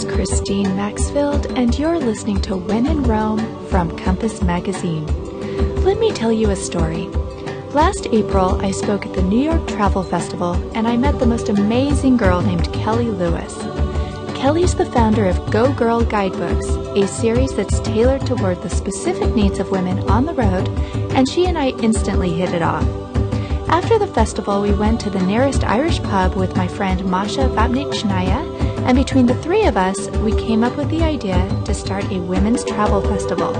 Is Christine Maxfield, and you're listening to When in Roam from Compass Magazine. Let me tell you a story. Last April, I spoke at the New York Travel Festival, and I met the most amazing girl named Kelly Lewis. Kelly's the founder of Go Girl Guidebooks, a series that's tailored toward the specific needs of women on the road, and she and I instantly hit it off. After the festival, we went to the nearest Irish pub with my friend Masha Vapnitchnaia, and between the three of us, we came up with the idea to start a women's travel festival.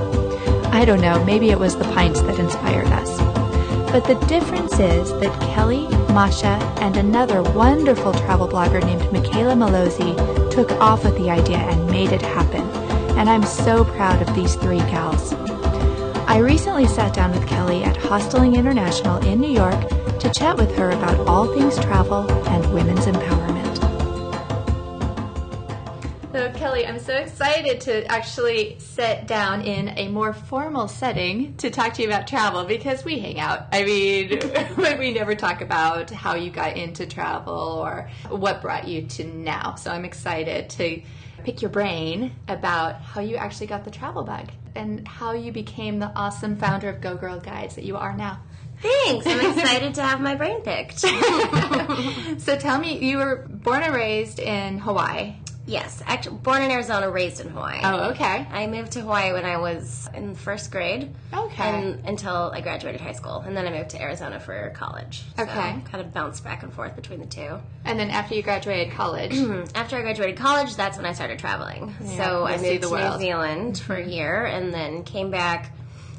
I don't know, maybe it was the pints that inspired us. But the difference is that Kelly, Masha, and another wonderful travel blogger named Mickela Mallozzi took off with the idea and made it happen. And I'm so proud of these three gals. I recently sat down with Kelly at Hostelling International in New York to chat with her about all things travel and women's empowerment. So, Kelly, I'm so excited to actually sit down in a more formal setting to talk to you about travel because we hang out. I mean, we never talk about how you got into travel or what brought you to now. So, I'm excited to pick your brain about how you actually got the travel bug and how you became the awesome founder of Go Girl Guides that you are now. Thanks. I'm excited to have my brain picked. so tell me, you were born and raised in Hawaii. Yes, actually, born in Arizona, raised in Hawaii. Oh, okay. I moved to Hawaii when I was in first grade. Okay. And, until I graduated high school, and then I moved to Arizona for college. So Okay. kind of bounced back and forth between the two. And then after you graduated college, After I graduated college, that's when I started traveling. so I moved to world. Mm-hmm. New Zealand for a year, and then came back,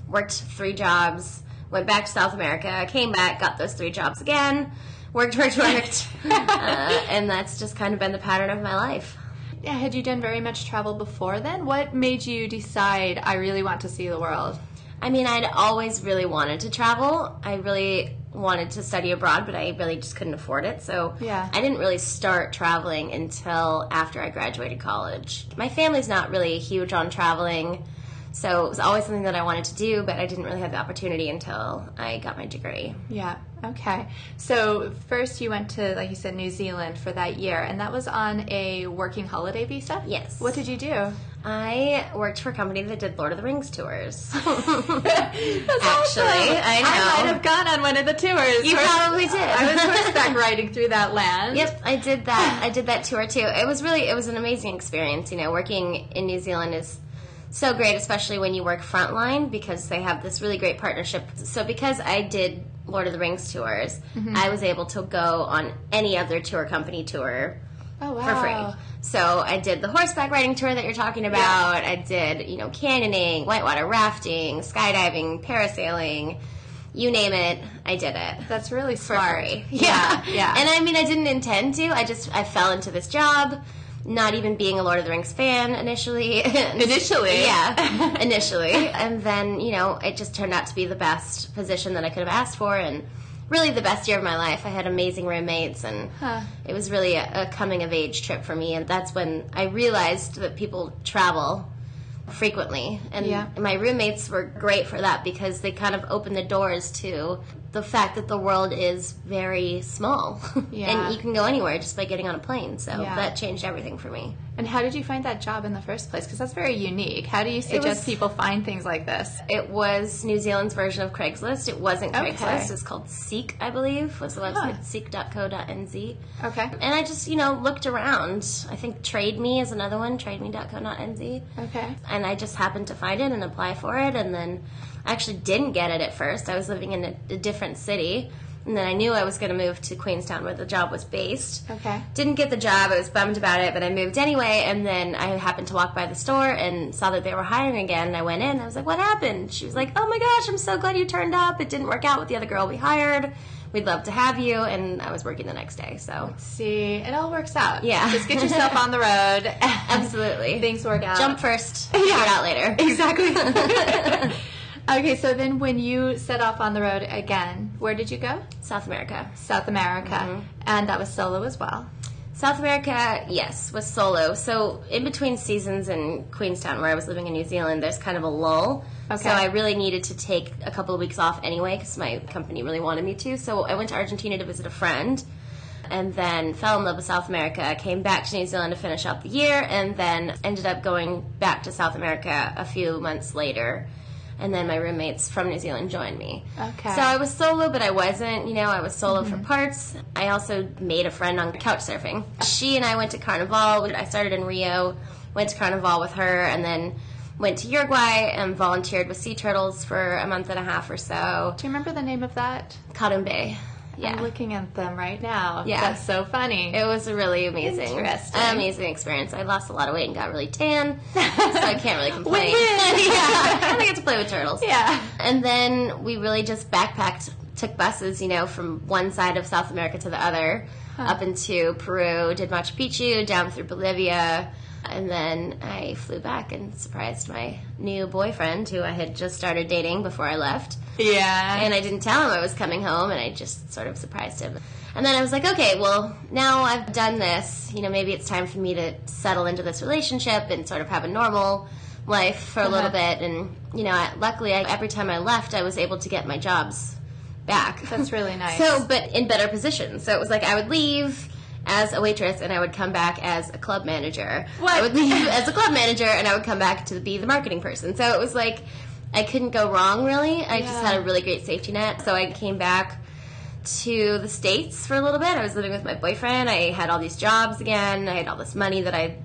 worked three jobs, went back to South America, came back, got those three jobs again, worked, worked, worked, uh, and that's just kind of been the pattern of my life. Yeah, had you done very much travel before then? What made you decide I really want to see the world? I mean, I'd always really wanted to travel. I really wanted to study abroad, but I really just couldn't afford it. So Yeah. I didn't really start traveling until after I graduated college. My family's not really huge on traveling, so it was always something that I wanted to do, but I didn't really have the opportunity until I got my degree. Yeah. Okay. So first you went to, like you said, New Zealand for that year, and that was on a working holiday visa. Yes. What did you do? I worked for a company that did Lord of the Rings tours. That's Actually, I know. I might have gone on one of the tours. You Horse- probably did. I was horseback riding through that land. Yep, I did that. I did that tour too. It was really, it was an amazing experience. You know, working in New Zealand is so great, especially when you work frontline because they have this really great partnership. So because I did Lord of the Rings tours, mm-hmm. I was able to go on any other tour company tour Oh wow. for free. So I did the horseback riding tour that you're talking about. I did, you know, canyoning, whitewater rafting, skydiving, parasailing, you name it, I did it That's really smart. free. Yeah. Yeah. And I mean, I didn't intend to. I just I fell into this job, not even being a Lord of the Rings fan initially. Initially. yeah, initially, and then you know it just turned out to be the best position that I could have asked for, and really the best year of my life. I had amazing roommates, and Huh. it was really a, a coming of age trip for me. And that's when I realized that people travel frequently and Yeah. my roommates were great for that because they kind of opened the doors to the fact that the world is very small Yeah. and you can go anywhere just by getting on a plane so Yeah. that changed everything for me And how did you find that job in the first place? Because that's very unique. How do you suggest was- people find things like this? it was new zealand's version of craigslist it wasn't Okay. craigslist it's called seek i believe was the website seek.co.nz Okay. and i just you know looked around i think trade me is another one trademe.co.nz Okay. and I just happened to find it and apply for it. And then I actually didn't get it at first. I was living in a, a different city, and then I knew I was going to move to Queenstown where the job was based. Okay. Didn't get the job. I was bummed about it, but I moved anyway. And then I happened to walk by the store and saw that they were hiring again. And I went in. I was like, "What happened?" She was like, "Oh my gosh, I'm so glad you turned up. It didn't work out with the other girl we hired. We'd love to have you." And I was working the next day. So See, it all works out. Yeah. Just get yourself on the road. absolutely, Things work out. jump first, figure it out later. Exactly. Okay, so then when you set off on the road again, where did you go? South America. South America. Mm-hmm. And that was solo as well. South America, yes, was solo. So in between seasons in Queenstown, where I was living in New Zealand, there's kind of a lull. Okay. So I really needed to take a couple of weeks off anyway because my company really wanted me to. So I went to Argentina to visit a friend. and then fell in love with South America. Came back to New Zealand to finish out the year, and then ended up going back to South America a few months later. And then my roommates from New Zealand joined me. Okay. So I was solo, but I wasn't. You know, I was solo for mm-hmm. parts. I also made a friend on couch surfing. She and I went to Carnival. I started in Rio, went to Carnival with her, and then went to Uruguay and volunteered with sea turtles for a month and a half or so. Do you remember the name of that? Bay. Yeah. I'm looking at them right now. Yeah. That's so funny. It was a really amazing, Interesting. amazing experience. I lost a lot of weight and got really tan, so I can't really complain. Yeah, and I get to play with turtles. yeah. And then we really just backpacked, took buses, you know, from one side of South America to the other, up into Peru, did Machu Picchu, down through Bolivia, and then I flew back and surprised my new boyfriend, who I had just started dating before I left. Yeah. And I didn't tell him I was coming home, and I just sort of surprised him. And then I was like, okay, well, now I've done this, you know, maybe it's time for me to settle into this relationship and sort of have a normal life for a little Uh-huh. bit. And, you know, I, luckily, I, every time I left, I was able to get my jobs back. That's really nice. So, but in better positions. So it was like I would leave as a waitress and I would come back as a club manager. What? I would leave as a club manager and I would come back to be the marketing person. So it was like I couldn't go wrong really. I just had a really great safety net. So I came back to the States for a little bit. I was living with my boyfriend. I had all these jobs again. I had all this money that I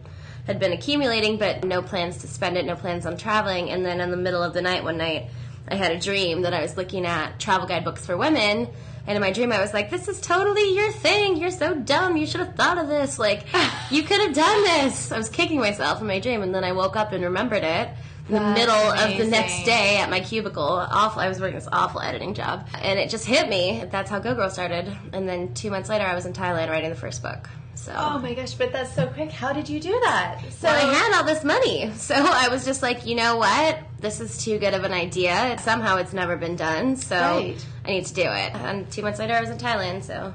had been accumulating, but no plans to spend it, no plans on traveling. And then in the middle of the night, one night, I had a dream that I was looking at travel guidebooks for women. And in my dream, I was like, this is totally your thing. You're so dumb. You should have thought of this. Like, you could have done this. I was kicking myself in my dream. And then I woke up and remembered it the That's middle of the next day at my cubicle. Awful. I was working this awful editing job. And it just hit me. That's how Go Girl started. And then two months later, I was in Thailand writing the first book. So. oh my gosh, but that's so quick. How did you do that? So Well, I had all this money. So I was just like, you know what? This is too good of an idea. Somehow it's never been done. So Right. I need to do it. And two months later, I was in Thailand. So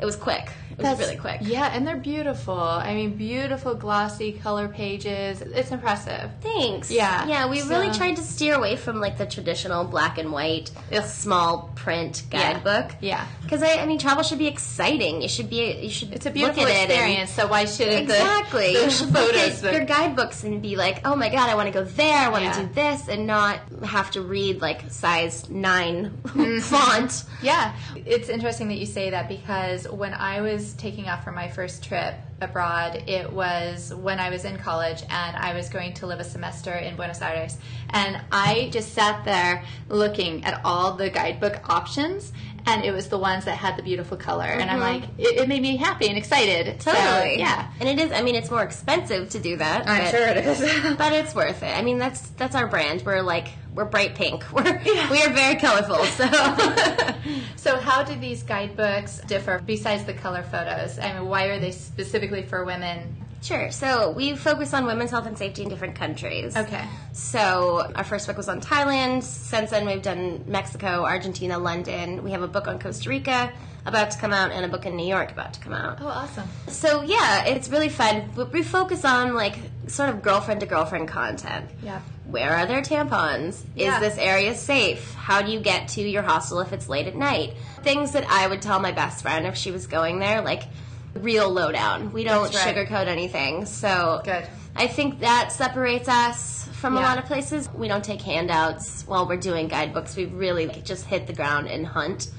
it was quick. It was That's- really quick. Yeah, and they're beautiful. I mean, beautiful glossy color pages. It's impressive. Thanks. Yeah, Yeah, we really tried to steer away from like the traditional black and white, small print guidebook. Yeah. Because I, I mean, travel should be exciting. You should be. You should. It's a look beautiful it experience. so why shouldn't the- Exactly. the, you should look at your guidebooks and be like, oh my god, I want to go there, I want to Yeah. do this, and not have to read like size 9 Mm-hmm. font. Yeah, it's interesting that you say that because when I was taking off for my first trip abroad, it was when I was in college and I was going to live a semester in Buenos Aires. And I just sat there looking at all the guidebook options, and it was the ones that had the beautiful color. And I'm mm-hmm. like, it, it made me happy and excited. So, Totally. yeah. And it is. I mean, it's more expensive to do that. I'm but- sure it is. but it's worth it. I mean, that's that's our brand. We're like we're bright pink. We're we are very colorful. So So, how do these guidebooks differ besides the color photos? I mean, why are they specifically for women? sure. So we focus on women's health and safety in different countries. Okay. So our first book was on Thailand. Since then, we've done Mexico, Argentina, London. We have a book on Costa Rica about to come out, and a book in New York about to come out. Oh, awesome. So yeah, it's really fun. We- We focus on like sort of girlfriend to girlfriend content. Yeah. Where are there tampons? Yeah. Is this area safe? How do you get to your hostel if it's late at night? Things that I would tell my best friend if she was going there, like real lowdown. We don't right. sugarcoat anything. So Good. I think that separates us from a lot of places. We don't take handouts while we're doing guidebooks. We really just hit the ground and hunt.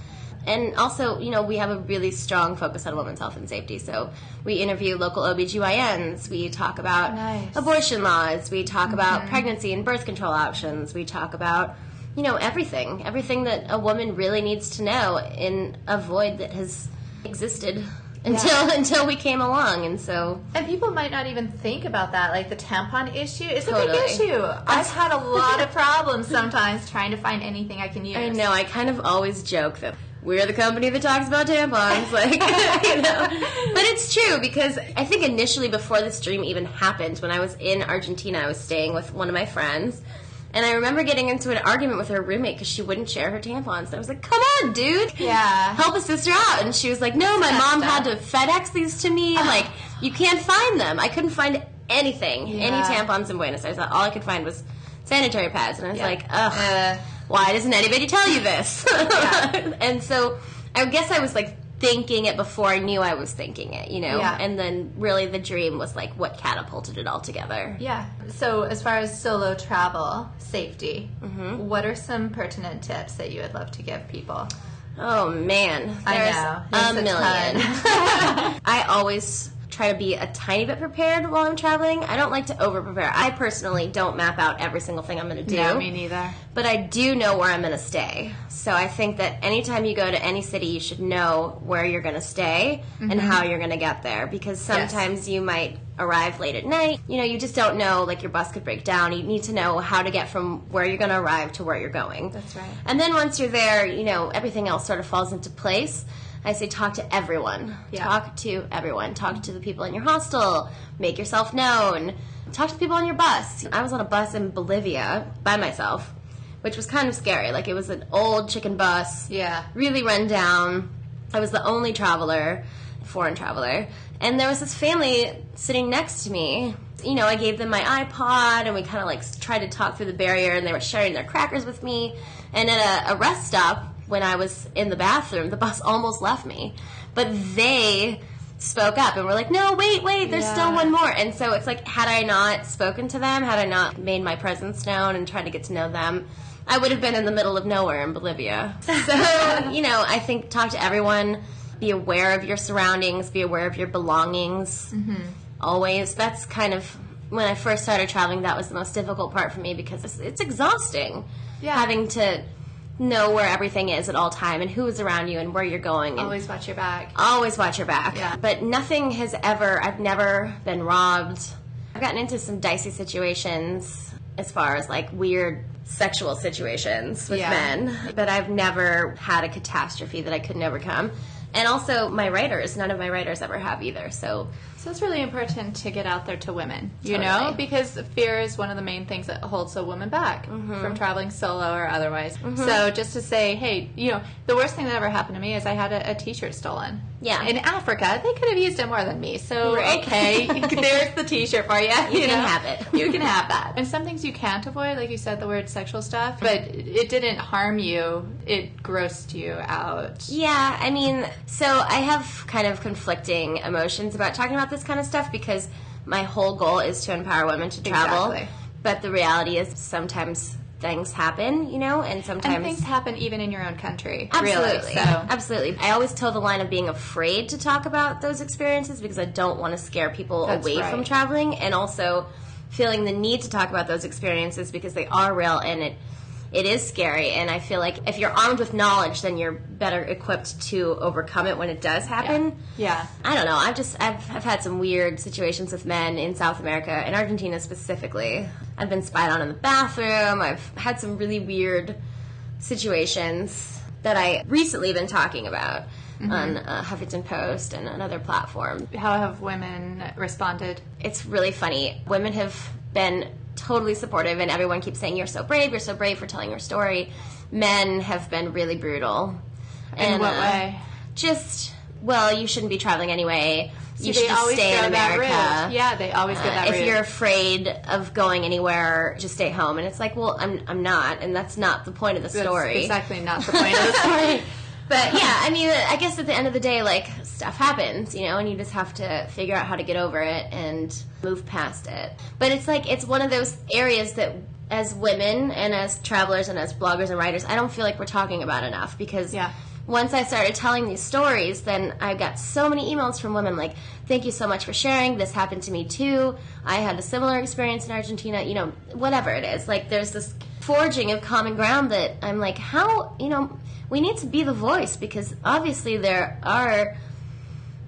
And also, you know, we have a really strong focus on women's health and safety. So we interview local OBGYNs. We talk about Nice. abortion laws. We talk mm-hmm. about pregnancy and birth control options. We talk about, you know, everything. Everything that a woman really needs to know in a void that has existed until until we came along. And so And people might not even think about that, like the tampon issue. It's a big issue. I've had a lot of problems sometimes trying to find anything I can use. I know. I kind of always joke that we're the company that talks about tampons, like you know. But it's true because I think initially, before this dream even happened, when I was in Argentina, I was staying with one of my friends, and I remember getting into an argument with her roommate because she wouldn't share her tampons. And I was like, "Come on, dude, Yeah. help a sister out." And she was like, "No, my mom had to FedEx these to me. Like, you can't find them. I couldn't find anything, any Yeah. tampons in Buenos Aires. All I could find was sanitary pads." And I was Yeah. like, "Ugh." Uh, why doesn't anybody tell you this? and so I guess I was like thinking it before I knew I was thinking it, you know? Yeah. And then really the dream was like what catapulted it all together. Yeah. So, as far as solo travel safety, Mm-hmm. what are some pertinent tips that you would love to give people? Oh man, I there's know. a There's a million. I always try to be a tiny bit prepared while I'm traveling. I don't like to over prepare. I personally don't map out every single thing I'm going to do. No, me neither. But I do know where I'm going to stay. So I think that anytime you go to any city, you should know where you're going to stay and mm-hmm. how you're going to get there because sometimes you might arrive late at night. You know, you just don't know, like your bus could break down. You need to know how to get from where you're going to arrive to where you're going. That's right. And then once you're there, you know, everything else sort of falls into place. I say talk to everyone. Yeah. Talk to everyone. Talk to the people in your hostel. Make yourself known. Talk to people on your bus. I was on a bus in Bolivia by myself, which was kind of scary. Like it was an old chicken bus. Yeah. Really run down. I was the only traveler, foreign traveler. And there was this family sitting next to me. You know, I gave them my iPod and we kind of like tried to talk through the barrier and they were sharing their crackers with me. And at a, a rest stop, when I was in the bathroom, the bus almost left me. But they spoke up and were like, no, wait, wait, there's Yeah. still one more. And so it's like, had I not spoken to them, had I not made my presence known and tried to get to know them, I would have been in the middle of nowhere in Bolivia. So, you know, I think talk to everyone, be aware of your surroundings, be aware of your belongings. Mm-hmm. Always. That's kind of when I first started traveling, that was the most difficult part for me because it's, it's exhausting. Yeah. Having to know where everything is at all time and who is around you and where you're going. And Always watch your back. always watch your back. Yeah. But nothing has ever, I've never been robbed. I've gotten into some dicey situations as far as like weird sexual situations with Yeah. men, but I've never had a catastrophe that I couldn't overcome. And also, my writers, none of my writers ever have either. So, So it's really important to get out there to women, you know, because fear is one of the main things that holds a woman back Mm-hmm. from traveling solo or otherwise. So just to say, hey, you know, the worst thing that ever happened to me is I had a, a T-shirt stolen. Yeah. In Africa, they could have used it more than me. So Right. okay, there's the T-shirt for you. You, can know? have it. You can have that. And some things you can't avoid, like you said, the word sexual stuff, but it didn't harm you. It grossed you out. yeah, I mean, so I have kind of conflicting emotions about talking about this kind of stuff because my whole goal is to empower women to travel. Exactly. But the reality is sometimes things happen, you know, and sometimes And things happen even in your own country. Absolutely. Really. So Absolutely. I always toe the line of being afraid to talk about those experiences because I don't want to scare people That's away right. from traveling and also feeling the need to talk about those experiences because they are real and it it is scary and I feel like if you're armed with knowledge then you're better equipped to overcome it when it does happen. yeah. I don't know. I've just I've, I've had some weird situations with men in South America, in Argentina specifically. I've been spied on in the bathroom. I've had some really weird situations that I recently been talking about on uh, Huffington Post and another platform. How have women responded? It's really funny. Women have been totally supportive, and everyone keeps saying, "You're so brave. You're so brave for telling your story." Men have been really brutal. In And, what uh, way? just well, you shouldn't be traveling anyway. See, you should just always stay in America. Yeah, they always go Uh, that if route. you're afraid of going anywhere, just stay home. And it's like, well, I'm I'm not, and that's not the point of the That's story. exactly not the point of the story. But yeah, I mean, I guess at the end of the day, like stuff happens, you know, and you just have to figure out how to get over it and move past it. But it's like it's one of those areas that, as women and as travelers and as bloggers and writers, I don't feel like we're talking about enough because Yeah. once I started telling these stories, then I got so many emails from women like, "Thank you so much for sharing. This happened to me too. I had a similar experience in Argentina. You know, whatever it is. Like, there's this forging of common ground that I'm like, how you know, we need to be the voice because obviously there are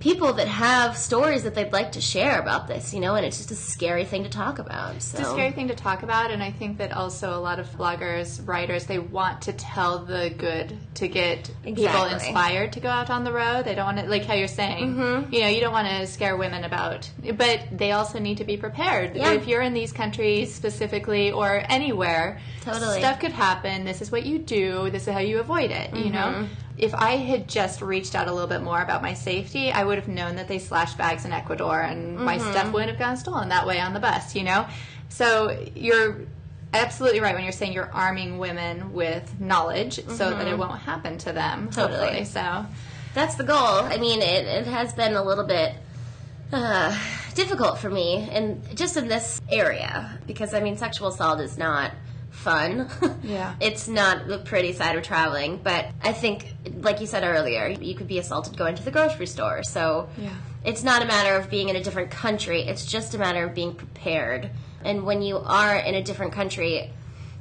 people that have stories that they'd like to share about this. You know, and it's just a scary thing to talk about. So. It's a scary thing to talk about, and I think that also a lot of bloggers, writers, they want to tell the good to get people inspired to go out on the road. They don't want to, like how you're saying, Mm-hmm. you know, you don't want to scare women about, but they also need to be prepared. Yeah. If you're in these countries specifically or anywhere, Totally. stuff could happen. This is what you do. This is how you avoid it. You Mm-hmm. know. If I had just reached out a little bit more about my safety, I would have known that they slashed bags in Ecuador and my Mm-hmm. stuff wouldn't have gotten stolen that way on the bus, you know? So you're absolutely right when you're saying you're arming women with knowledge so that it won't happen to them. Mm-hmm. Totally. Hopefully. So that's the goal. I mean, it, it has been a little bit uh, difficult for me, and just in this area, because I mean, sexual assault is not fun. Yeah. it's not the pretty side of traveling, but I think, like you said earlier, you could be assaulted going to the grocery store. So Yeah. it's not a matter of being in a different country, it's just a matter of being prepared. And when you are in a different country,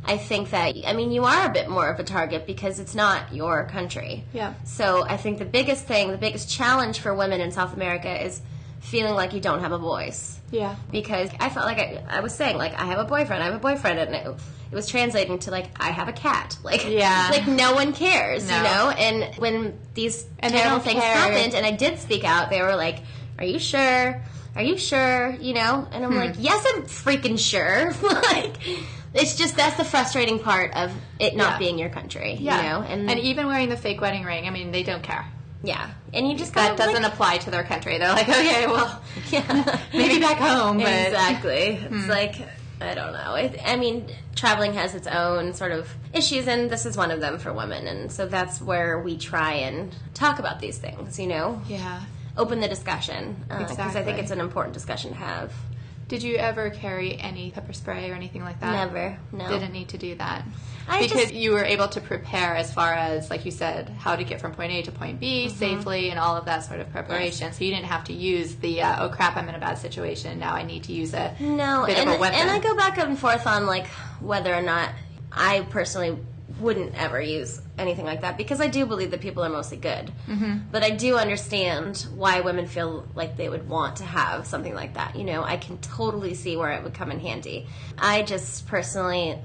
I think that, I mean, you are a bit more of a target because it's not your country. Yeah. So I think the biggest thing, the biggest challenge for women in South America is feeling like you don't have a voice Yeah. because I felt like I, I was saying like I have a boyfriend, I have a boyfriend, and it, it was translating to like I have a cat. Like Yeah. like no one cares, No. you know. And when these And terrible things care. happened, and I did speak out, they were like, "Are you sure? Are you sure?" You know. And I'm Hmm. like, "Yes, I'm freaking sure." like. It's just that's the frustrating part of it not Yeah. being your country, Yeah. you know, and, and even wearing the fake wedding ring, I mean, they don't care. Yeah, and you just That gotta, like- doesn't apply to their country. They're like, okay, well, yeah. maybe back home, but exactly. Hmm. It's like I don't know. It, I mean, traveling has its own sort of issues, and this is one of them for women. And so that's where we try and talk about these things. You know, yeah. open the discussion because I think it's an important discussion to have. Did you ever carry any pepper spray or anything like that? Never, no. Didn't need to do that. I because just- you were able to prepare as far as, like you said, how to get from point A to point B Mm-hmm. safely and all of that sort of preparation. So you didn't have to use the, uh, oh crap, I'm in a bad situation. Now I need to use a No, bit and, of a weapon. and I go back and forth on like whether or not I personally wouldn't ever use anything like that because I do believe that people are mostly good. Mm-hmm. But I do understand why women feel like they would want to have something like that. You know, I can totally see where it would come in handy. I just personally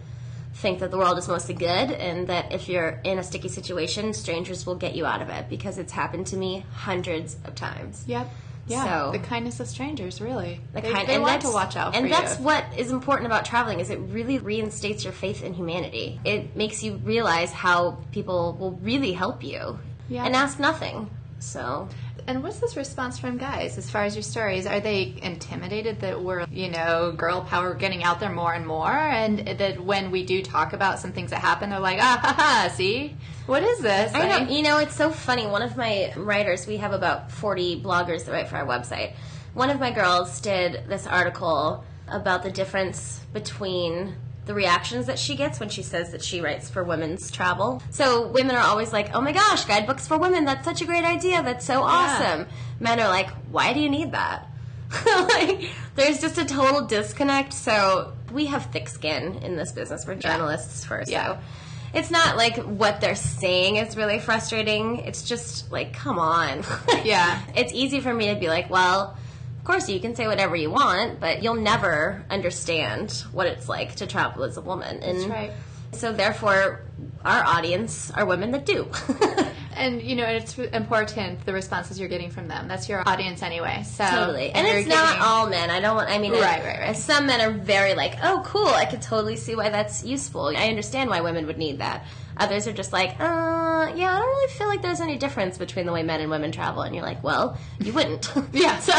think that the world is mostly good and that if you're in a sticky situation, strangers will get you out of it because it's happened to me hundreds of times. Yep. Yeah. So- the kindness of strangers, really. The they kind, they and want to watch out for and you. that's what is important about traveling is it really reinstates your faith in humanity it makes you realize how people will really help you Yeah. and ask nothing so And what's this response from guys as far as your stories? Are they intimidated that we're, you know, girl power getting out there more and more? And that when we do talk about some things that happen, they're like, ah, ha, ha, see? What is this? I know, you know, it's so funny. One of my writers, we have about 40 bloggers that write for our website. One of my girls did this article about the difference between the reactions that she gets when she says that she writes for women's travel. So women are always like, oh my gosh, guidebooks for women, that's such a great idea, that's so awesome. Men are like, why do you need that? like, there's just a total disconnect. So we have thick skin in this business. We're journalists first. Yeah. So it's not like what they're saying is really frustrating. It's just like, come on. Yeah. It's easy for me to be like, well, course you can say whatever you want, but you'll never understand what it's like to travel as a woman. And That's right. so therefore our audience are women that do. And you know, it's important the responses you're getting from them. That's your audience anyway. So Totally. And you're it's not all men. I don't want, I mean, Right, I- right, right. Some men are very like, oh, cool. I could totally see why that's useful. I understand why women would need that. Others are just like, uh, yeah, I don't really feel like there's any difference between the way men and women travel. And you're like, well, you wouldn't. Yeah. So,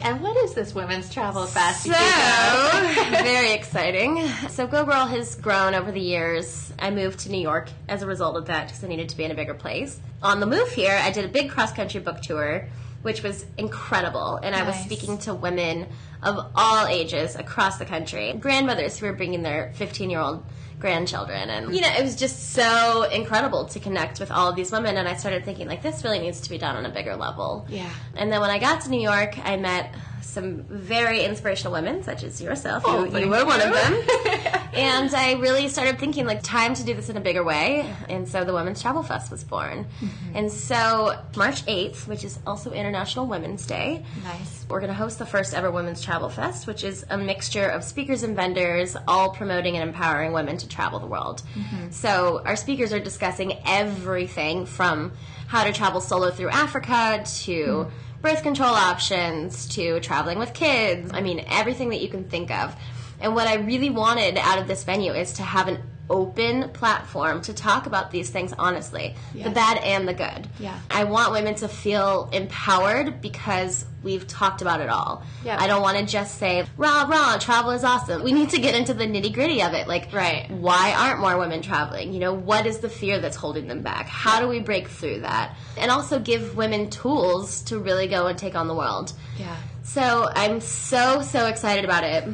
And what is this women's travel fast? so very exciting. So Go Girl has grown over the years. I moved to New York as a result of that because I needed to be in a bigger place. On the move here, I did a big cross country book tour, which was incredible. And I was speaking to women of all ages across the country, grandmothers who were bringing their 15 year old grandchildren. And you know it was just so incredible to connect with all of these women. And i started thinking like this really needs to be done on a bigger level. Yeah. and then when I got to New York, I met some very inspirational women, such as yourself. Oh, you, you were one of them. and I really started thinking, like, time to do this in a bigger way. And so the Women's Travel Fest was born. Mm-hmm. And so March 8th, which is also International Women's Day, Nice. we're going to host the first ever Women's Travel Fest, which is a mixture of speakers and vendors, all promoting and empowering women to travel the world. So our speakers are discussing everything from how to travel solo through Africa to birth control options to traveling with kids. I mean, everything that you can think of. And what I really wanted out of this venue is to have an open platform to talk about these things honestly, the bad and the good. Yeah. I want women to feel empowered because we've talked about it all. Yeah. I don't want to just say, rah, rah, travel is awesome. We need to get into the nitty gritty of it. Like, Right. why aren't more women traveling? You know, what is the fear that's holding them back? How do we break through that? And also give women tools to really go and take on the world. Yeah. So I'm so, so excited about it.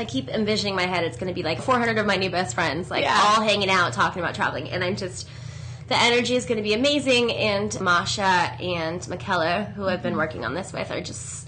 I keep envisioning in my head it's going to be like 400 of my new best friends, like Yeah. all hanging out talking about traveling. And I'm just, the energy is going to be amazing. And Masha and Mickela, who I've been mm-hmm. working on this with, are just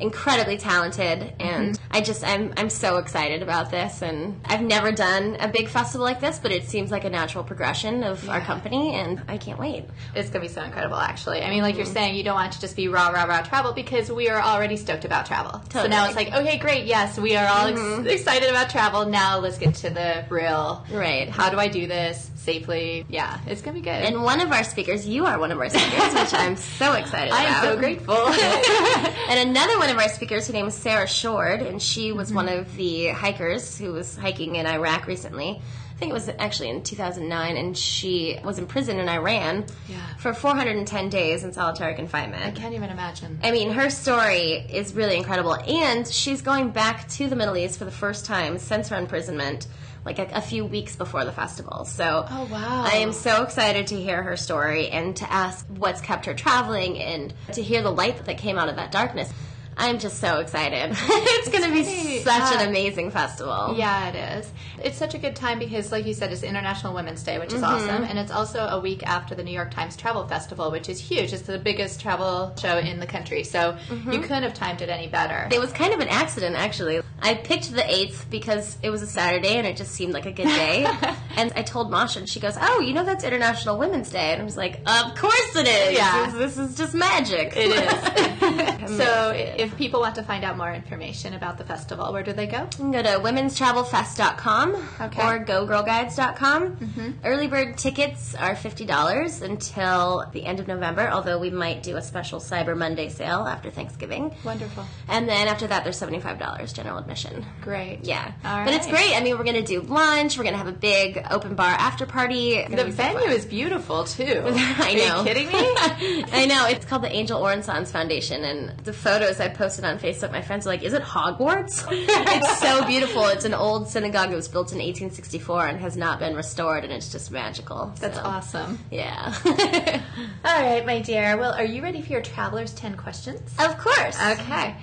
incredibly talented mm-hmm. and I just I'm I'm so excited about this and I've never done a big festival like this but it seems like a natural progression of our company and I can't wait. It's gonna be so incredible, actually. I mean, like you're mm-hmm. saying, you don't want to just be rah rah rah travel because we are already stoked about travel. So now it's like, okay, great, yes, we are all ex- mm-hmm. excited about travel. Now let's get to the real. Right. How do I do this safely? Yeah, it's gonna be good. And one of our speakers, you are one of our speakers, which I'm so excited I am about. so grateful. and another one of our speakers, her name is Sarah Shourd, and she was mm-hmm. one of the hikers who was hiking in Iraq recently. I think it was actually in 2009, and she was in prison in Iran Yeah. for 410 days in solitary confinement. I can't even imagine. I mean, her story is really incredible, and she's going back to the Middle East for the first time since her imprisonment, like a, a few weeks before the festival. So, Oh, wow. I am so excited to hear her story and to ask what's kept her traveling and to hear the light that came out of that darkness. I'm just so excited. it's going to be great. such Uh, an amazing festival. Yeah, it is. It's such a good time because, like you said, it's International Women's Day, which is awesome, and it's also a week after the New York Times Travel Festival, which is huge. It's the biggest travel show in the country, so you couldn't have timed it any better. It was kind of an accident, actually. I picked the 8th because it was a Saturday and it just seemed like a good day. and I told Masha, and she goes, Oh, you know that's International Women's Day. And I was like, Of course it is. Yeah. This, this is just magic. It is. so, if people want to find out more information about the festival, where do they go? You can go to womenstravelfest.com Okay. or gogirlguides.com. Mm-hmm. Early bird tickets are $50 until the end of November, although we might do a special Cyber Monday sale after Thanksgiving. Wonderful. And then after that, there's $75 general admission. Great. Yeah. All But it's great. I mean, we're going to do lunch. We're going to have a big open bar after party. The be so venue is beautiful too. I Are you kidding me? I know. It's called the Angel Orensanz Foundation, and the photos I posted on Facebook, my friends are like, "Is it Hogwarts?" it's so beautiful. It's an old synagogue that was built in 1864 and has not been restored, and it's just magical. That's So, awesome. Yeah. All right, my dear. Well, are you ready for your traveler's 10 questions? of course. Okay.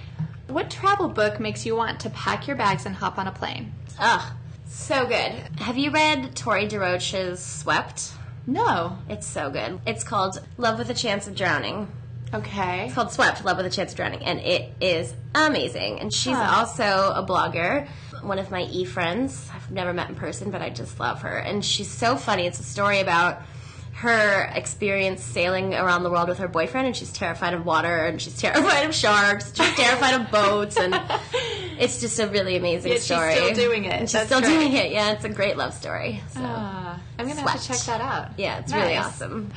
What travel book makes you want to pack your bags and hop on a plane? Ugh, so good. Have you read Torre DeRoche's Swept? No. It's so good. It's called Love with a Chance of Drowning. Okay. It's called Swept, Love with a Chance of Drowning, and it is amazing. And she's Huh. also a blogger, one of my e friends. I've never met in person, but I just love her. And she's so funny. It's a story about her experience sailing around the world with her boyfriend, and she's terrified of water, and she's terrified of sharks, she's terrified of boats, and it's just a really amazing she's story. still doing it. And she's That's still great. doing it. Yeah, it's a great love story. So. Ah, I'm going to have to check that out. yeah, it's really awesome.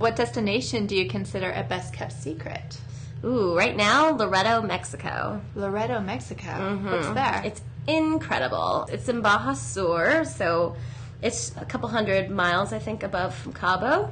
What destination do you consider a best kept secret? Ooh, right now, Loreto, Mexico. Loreto, Mexico. Mm-hmm. What's there? It's incredible. It's in Baja Sur, so it's a couple hundred miles, I think, above from Cabo.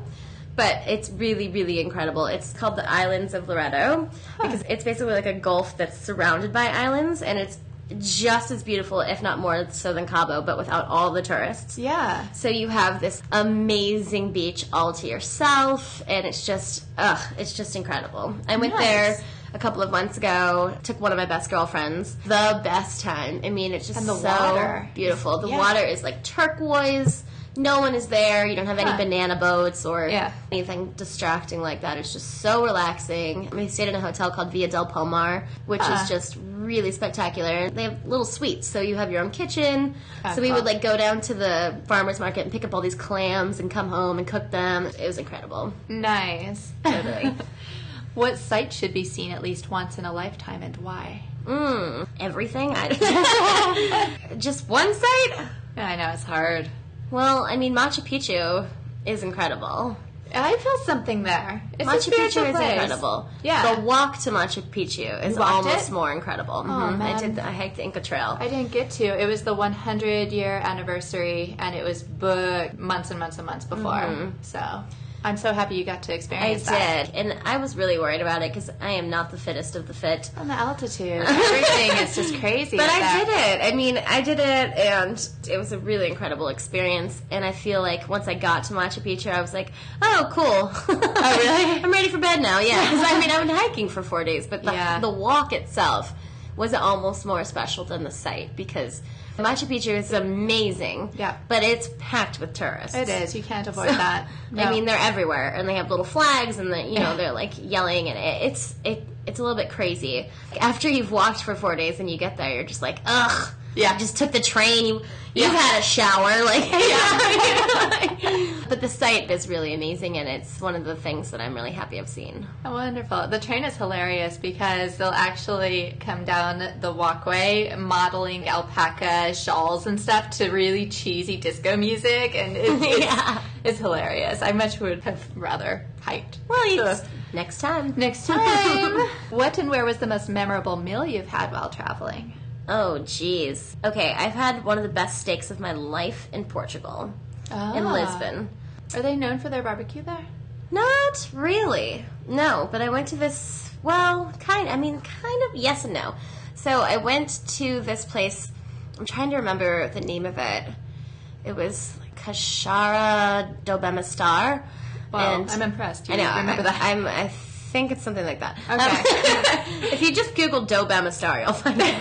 But it's really, really incredible. It's called the Islands of Loreto because it's basically like a gulf that's surrounded by islands, and it's just as beautiful, if not more so than Cabo, but without all the tourists. yeah. So you have this amazing beach all to yourself, and it's just, ugh, it's just incredible. I went Nice. there a couple of months ago. Took one of my best girlfriends. The best time. I mean, it's just so water. beautiful. The Yeah. water is like turquoise. No one is there. You don't have any Huh. banana boats or Yeah. anything distracting like that. It's just so relaxing. We stayed in a hotel called Villa del Palmar, which is uh. just really spectacular. They have little suites, so you have your own kitchen. Ah, so we would like go down to the farmers market and pick up all these clams and come home and cook them. It was incredible. Nice. Totally. what site should be seen at least once in a lifetime and why? Mm, everything. I, just one site. I know it's hard. Well, I mean, Machu Picchu is incredible. I feel something there. It's a Machu Picchu is place. incredible. Yeah. The walk to Machu Picchu is almost it? more incredible. Mhm. I did. The, I hiked the Inca Trail. I didn't get to. It was the 100 year anniversary, and it was booked months and months and months before. So I'm so happy you got to I experience that. I did, and I was really worried about it because I am not the fittest of the fit. On the altitude, everything is just crazy. But I there. did it. I mean, I did it, and it was a really incredible experience. And I feel like once I got to Machu Picchu, I was like, "Oh, cool! Oh, really? I'm ready for bed now." Yeah, because I mean, I've been hiking for four days, but the, Yeah. the walk itself was almost more special than the site because Machu Picchu is amazing. Yeah. but it's packed with tourists. It is. You can't avoid that. I mean, they're everywhere, and they have little flags, and the, you know they're like yelling, and it, it's it, it's a little bit crazy. After you've walked for four days and you get there, you're just like, ugh. Yeah. You just took the train. You you Yeah. had a shower, like. but the site is really amazing, and it's one of the things that I'm really happy I've seen. Oh, Wonderful. The train is hilarious because they'll actually come down the walkway modeling alpaca shawls and stuff to really cheesy disco music, and it's, it's, Yeah. it's hilarious. I much would have rather hiked. Well, you Ugh. next time. Next time. what and where was the most memorable meal you've had while traveling? Oh, jeez. Okay, I've had one of the best steaks of my life in Portugal, in Ah. Lisbon. Are they known for their barbecue there? Not really. No, but I went to this. Well, kind. I mean, kind of. Yes and no. So I went to this place. I'm trying to remember the name of it. It was Kashara do Bemastar. Wow, I'm impressed. You I know. remember I, that. I'm. I think it's something like that. Okay. Um, if you just Google Do Bemastar, you'll find it.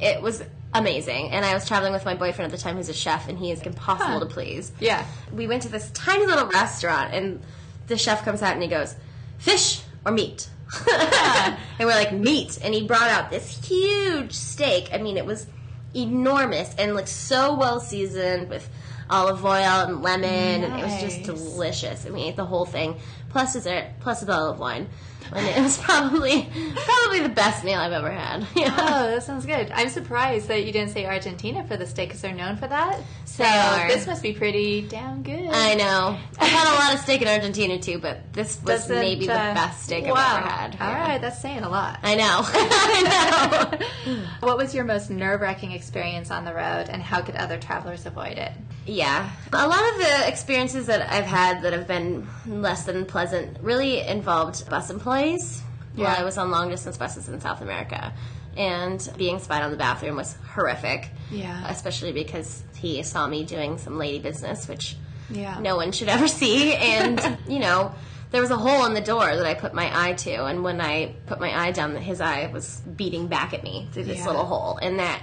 It was amazing, and I was traveling with my boyfriend at the time, who's a chef, and he is impossible Huh. to please Yeah. we went to this tiny little restaurant and the chef comes out and he goes fish or meat and we're like meat and he brought out this huge steak i mean it was enormous and like so well seasoned with olive oil and lemon and it was just delicious and we ate the whole thing plus dessert plus a bottle of wine and it was probably probably the best meal i've ever had yeah Oh, that sounds good. I'm surprised that you didn't say Argentina for the steak because they're known for that. So this must be pretty damn good. I know. I've had a lot of steak in Argentina too, but this was Doesn't, maybe the uh, best steak wow. I've ever had. All Yeah. right, that's saying a lot. I know. I know. What was your most nerve wracking experience on the road, and how could other travelers avoid it? Yeah. A lot of the experiences that I've had that have been less than pleasant really involved bus employees while I was on long distance buses in South America. And being spied on the bathroom was horrific. Yeah. Especially because he saw me doing some lady business, which Yeah. no one should ever see. And, you know, there was a hole in the door that I put my eye to. And when I put my eye down, his eye was beating back at me through this Yeah. little hole. And that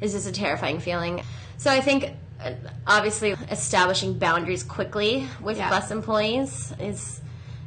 is just a terrifying feeling. So I think, uh, obviously, establishing boundaries quickly with Yeah. bus employees is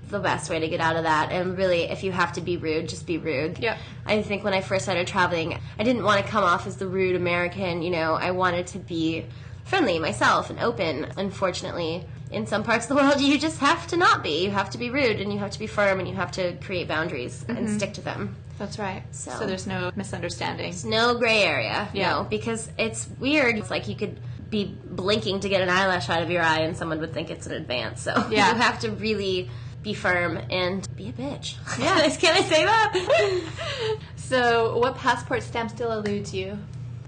the best way to get out of that. And really, if you have to be rude, just be rude. Yeah. I think when I first started traveling, I didn't want to come off as the rude American. You know, I wanted to be friendly myself and open. Unfortunately, in some parts of the world, you just have to not be. You have to be rude and you have to be firm and you have to create boundaries and mm-hmm. stick to them. That's right. So, So- there's no misunderstanding. There's No gray area. Yeah. No, because it's weird. It's like you could be blinking to get an eyelash out of your eye and someone would think it's an advance. So Yeah. you have to really be firm and be a bitch. Yeah. Can I say that? So, what passport stamp still eludes you?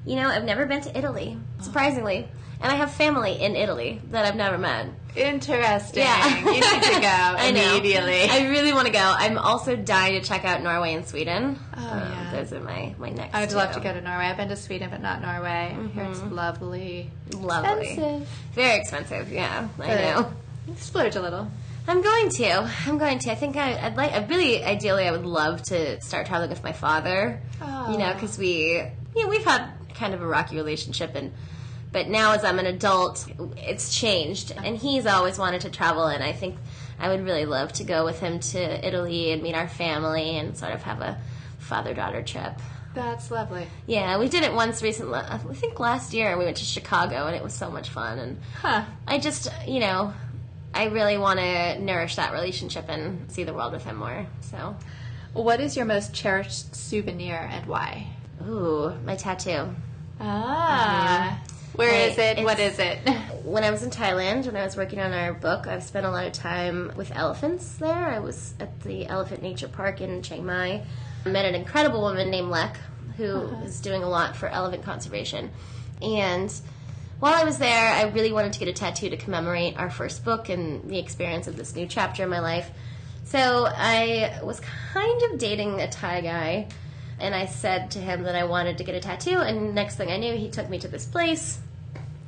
You know, I've never been to Italy, surprisingly. And I have family in Italy that I've never met. Interesting. Yeah. You need to go I immediately. I really want to go. I'm also dying to check out Norway and Sweden. Oh, Um, yeah. Those are my, my next I would love to go to Norway. I've been to Sweden, but not Norway. I hear it's lovely. Lovely. Expensive. Very expensive, yeah. I know. Splurge a little. I'm going to. I'm going to. I think I, I'd like. I really, ideally, I would love to start traveling with my father. Oh. You know, because we, you know, we've had kind of a rocky relationship, and but now as I'm an adult, it's changed, and he's always wanted to travel, and I think I would really love to go with him to Italy and meet our family and sort of have a father-daughter trip. That's lovely. Yeah, we did it once recently. I think last year we went to Chicago, and it was so much fun, and. Huh. I just, you know, I really want to nourish that relationship and see the world with him more. So, What is your most cherished souvenir and why? ooh, my tattoo. Ah. Where I- is it? What it's- it? When I was in Thailand, when I was working on our book, I've spent a lot of time with elephants there. I was at the Elephant Nature Park in Chiang Mai. I met an incredible woman named Lek who is doing a lot for elephant conservation. And while I was there, I really wanted to get a tattoo to commemorate our first book and the experience of this new chapter in my life. So I was kind of dating a Thai guy, and I said to him that I wanted to get a tattoo. And next thing I knew, he took me to this place,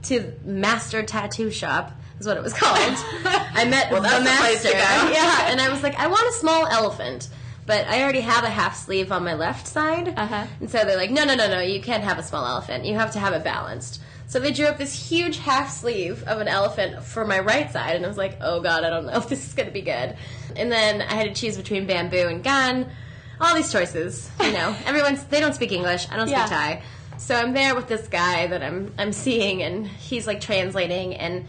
to Master Tattoo Shop, is what it was called. I met Well, the the place master. to go. Yeah, and I was like, I want a small elephant. But I already have a half sleeve on my left side. Uh-huh. And so they're like, no, no, no, no, you can't have a small elephant. You have to have it balanced. So they drew up this huge half sleeve of an elephant for my right side, and I was like, oh god, I don't know if this is going to be good. And then I had to choose between bamboo and gun. All these choices, you know. Everyone's they don't speak English. I don't speak Yeah. Thai. So I'm there with this guy that I'm I'm seeing, and he's like translating, and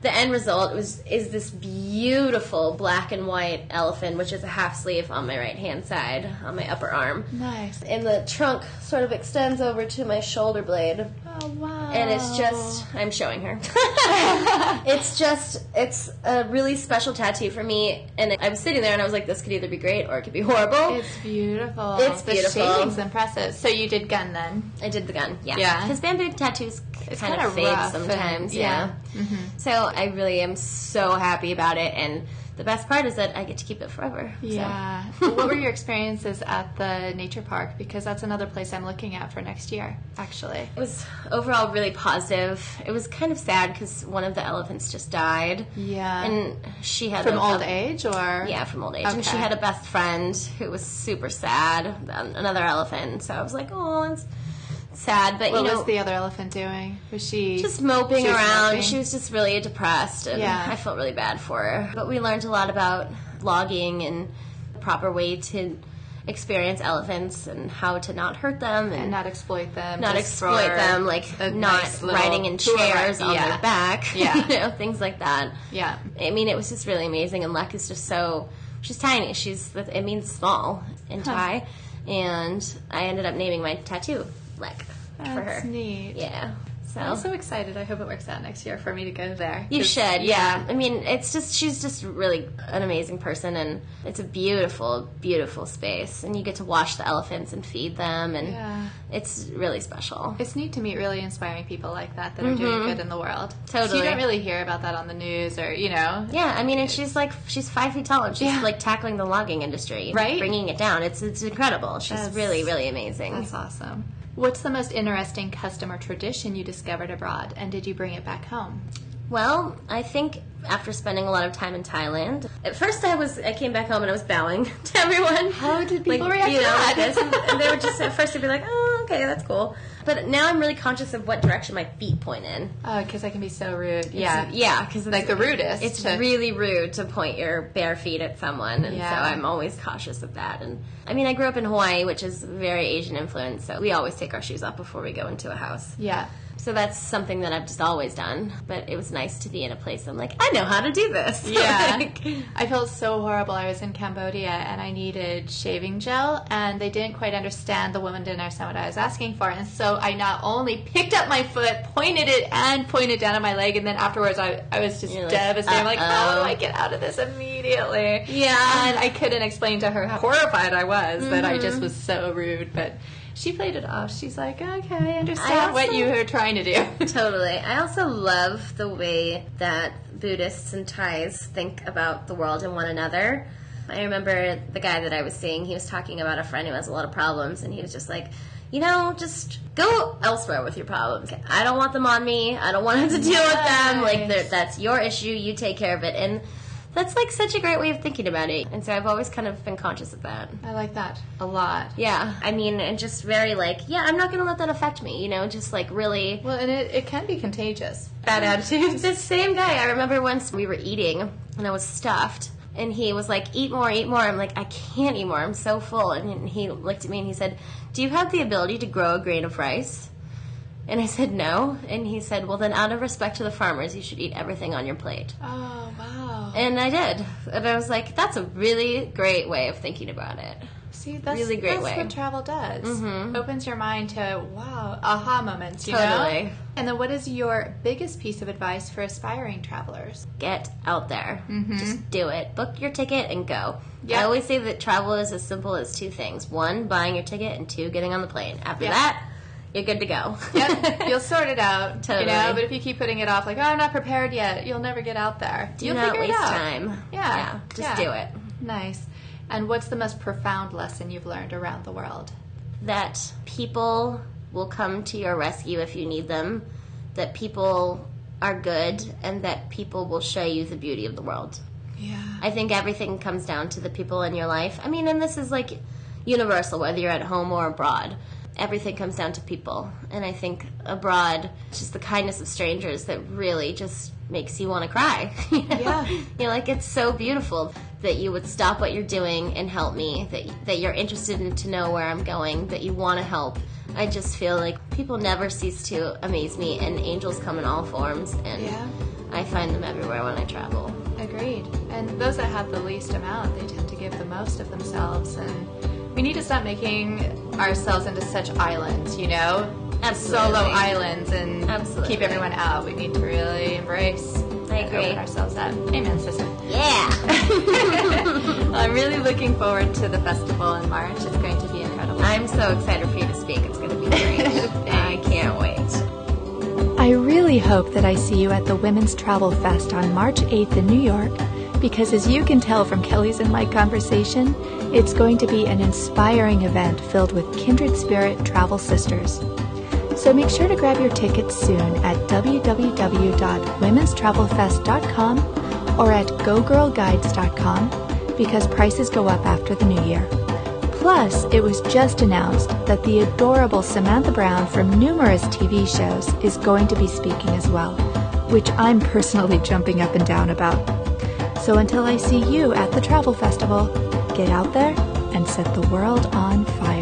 the end result was is this beautiful black and white elephant, which is a half sleeve on my right hand side on my upper arm. nice. And the trunk sort of extends over to my shoulder blade. Oh wow. And it's just, I'm showing her. it's just, it's a really special tattoo for me. And I was sitting there and I was like, this could either be great or it could be horrible. It's beautiful. It's the beautiful. shading's impressive. So you did gun then? I did the gun, yeah. Yeah. Because bamboo tattoos It's kind of fade rough and- sometimes, yeah. Yeah. So I really am so happy about it. And the best part is that I get to keep it forever. so. Yeah. what were your experiences at the nature park? Because that's another place I'm looking at for next year, actually. It was overall really positive. It was kind of sad because one of the elephants just died. Yeah. And she had From a- old age or? Yeah, from old age. And she had a best friend who was super sad, um, another elephant. So I was like, oh, it's sad. But, What you know, was the other elephant doing? Was she just moping She around. moping? She was just really depressed. And Yeah. I felt really bad for her. But we learned a lot about logging and the proper way to experience elephants and how to not hurt them and, and not exploit them? not exploit them, like not nice riding in tour chairs on Yeah. their back, Yeah. you know, things like that. Yeah. I mean, it was just really amazing, and Lek is just so. She's tiny. She's it means small in Thai, and I ended up naming my tattoo For That's her. neat. Yeah. So I'm so excited. I hope it works out next year for me to go there. You should, yeah. I mean, it's just she's just really an amazing person, and it's a beautiful, beautiful space, and you get to watch the elephants and feed them, and Yeah. it's really special. It's neat to meet really inspiring people like that that are doing mm-hmm. good in the world. Totally. you don't really hear about that on the news or, you know. Yeah, I mean, and she's like she's five feet tall, and she's Yeah. like tackling the logging industry, Right? Bringing it down. It's it's incredible. She's That's- really really amazing. That's awesome. What's the most interesting custom or tradition you discovered abroad, and did you bring it back home? Well, I think after spending a lot of time in Thailand, at first I was I came back home and I was bowing to everyone. How did people react you to know, that? like this, and, and they would just at first they'd be like, "Oh, okay, that's cool." But now I'm really conscious of what direction my feet point in. Oh, because I can be so rude. It's- Yeah. yeah, because Like the rudest It's to- really rude to point your bare feet at someone, and Yeah. so I'm always cautious of that. And I mean, I grew up in Hawaii, which is very Asian influence, so we always take our shoes off before we go into a house. Yeah. So that's something that I've just always done. But it was nice to be in a place I'm like, I know how to do this. Yeah. Like, I felt so horrible. I was in Cambodia and I needed shaving gel, and they didn't quite understand. The woman didn't understand what I was asking for. And so I not only picked up my foot, pointed it, and pointed down on my leg. And then afterwards, I, I was just You're like, devastated. I'm like, how do. I get out of this immediately? Yeah. And I couldn't explain to her how horrified I was that I Mm-hmm. just was so rude. But she played it off. She's like, okay, I understand I what you were trying to do. Totally. I also love the way that Buddhists and Thais think about the world and one another. I remember the guy that I was seeing, he was talking about a friend who has a lot of problems, and he was just like, you know, just go elsewhere with your problems. I don't want them on me. I don't want to have to deal with them. Like, that's your issue. You take care of it. And that's like such a great way of thinking about it. And so I've always kind of been conscious of that. I like that a lot. Yeah. I mean, and just very like, yeah, I'm not going to let that affect me, you know, just like really. Well, and it, it can be contagious. Bad attitudes. The same guy. I remember once we were eating and I was stuffed, and he was like, "Eat more, eat more." I'm like, "I can't eat more. I'm so full." And he looked at me and he said, "Do you have the ability to grow a grain of rice?" And I said, "No." And he said, "Well, then, out of respect to the farmers, you should eat everything on your plate." Oh, wow. And I did. And I was like, "That's a really great way of thinking about it." See, that's, Really great that's way. what travel does. Mm-hmm. Opens your mind to wow, aha moments. You Totally. know. And then, what is your biggest piece of advice for aspiring travelers? Get out there. Mm-hmm. Just do it. Book your ticket and go. Yeah. I always say that travel is as simple as two things: one, buying your ticket, and two, getting on the plane. After Yeah. that, you're good to go. Yep, you'll sort it out. You Totally. know, but if you keep putting it off, like, oh, I'm not prepared yet, you'll never get out there. do you'll not figure waste it out. time. Yeah, just yeah. do it. Nice. And what's the most profound lesson you've learned around the world? that people will come to your rescue if you need them, that people are good, and that people will show you the beauty of the world. Yeah. I think everything comes down to the people in your life. I mean, and this is like universal, whether you're at home or abroad. Everything comes down to people. And I think abroad, it's just the kindness of strangers that really just makes you want to cry. you know? Yeah. You're like, it's so beautiful that you would stop what you're doing and help me, that, that you're interested in to know where I'm going, that you want to help. I just feel like people never cease to amaze me, and angels come in all forms, and Yeah. I find them everywhere when I travel. Agreed. And those that have the least amount, they tend to give the most of themselves. And we need to stop making ourselves into such islands, you know? Absolutely. Solo islands and Absolutely. keep everyone out. We need to really embrace I and agree. open ourselves up. Amen, sister. Yeah! Well, I'm really looking forward to the festival in March. It's going to be incredible. I'm so excited for you to speak. It's going to be great. I can't wait. I really hope that I see you at the Women's Travel Fest on March 8th in New York, because as you can tell from Kelly's and my conversation, it's going to be an inspiring event filled with kindred spirit travel sisters. So make sure to grab your tickets soon at www.womenstravelfest.com or at gogirlguides.com because prices go up after the new year. Plus, it was just announced that the adorable Samantha Brown from numerous TV shows is going to be speaking as well, which I'm personally jumping up and down about. So until I see you at the travel festival, get out there and set the world on fire.